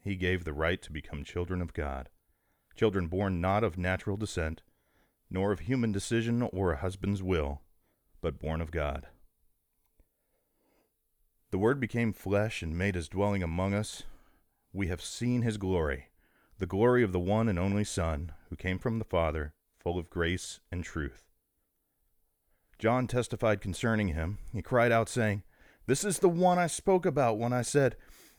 he gave the right to become children of God, children born not of natural descent, nor of human decision or a husband's will, but born of God. The Word became flesh and made his dwelling among us. We have seen his glory, the glory of the one and only Son, who came from the Father, full of grace and truth. John testified concerning him. He cried out, saying, This is the one I spoke about when I said,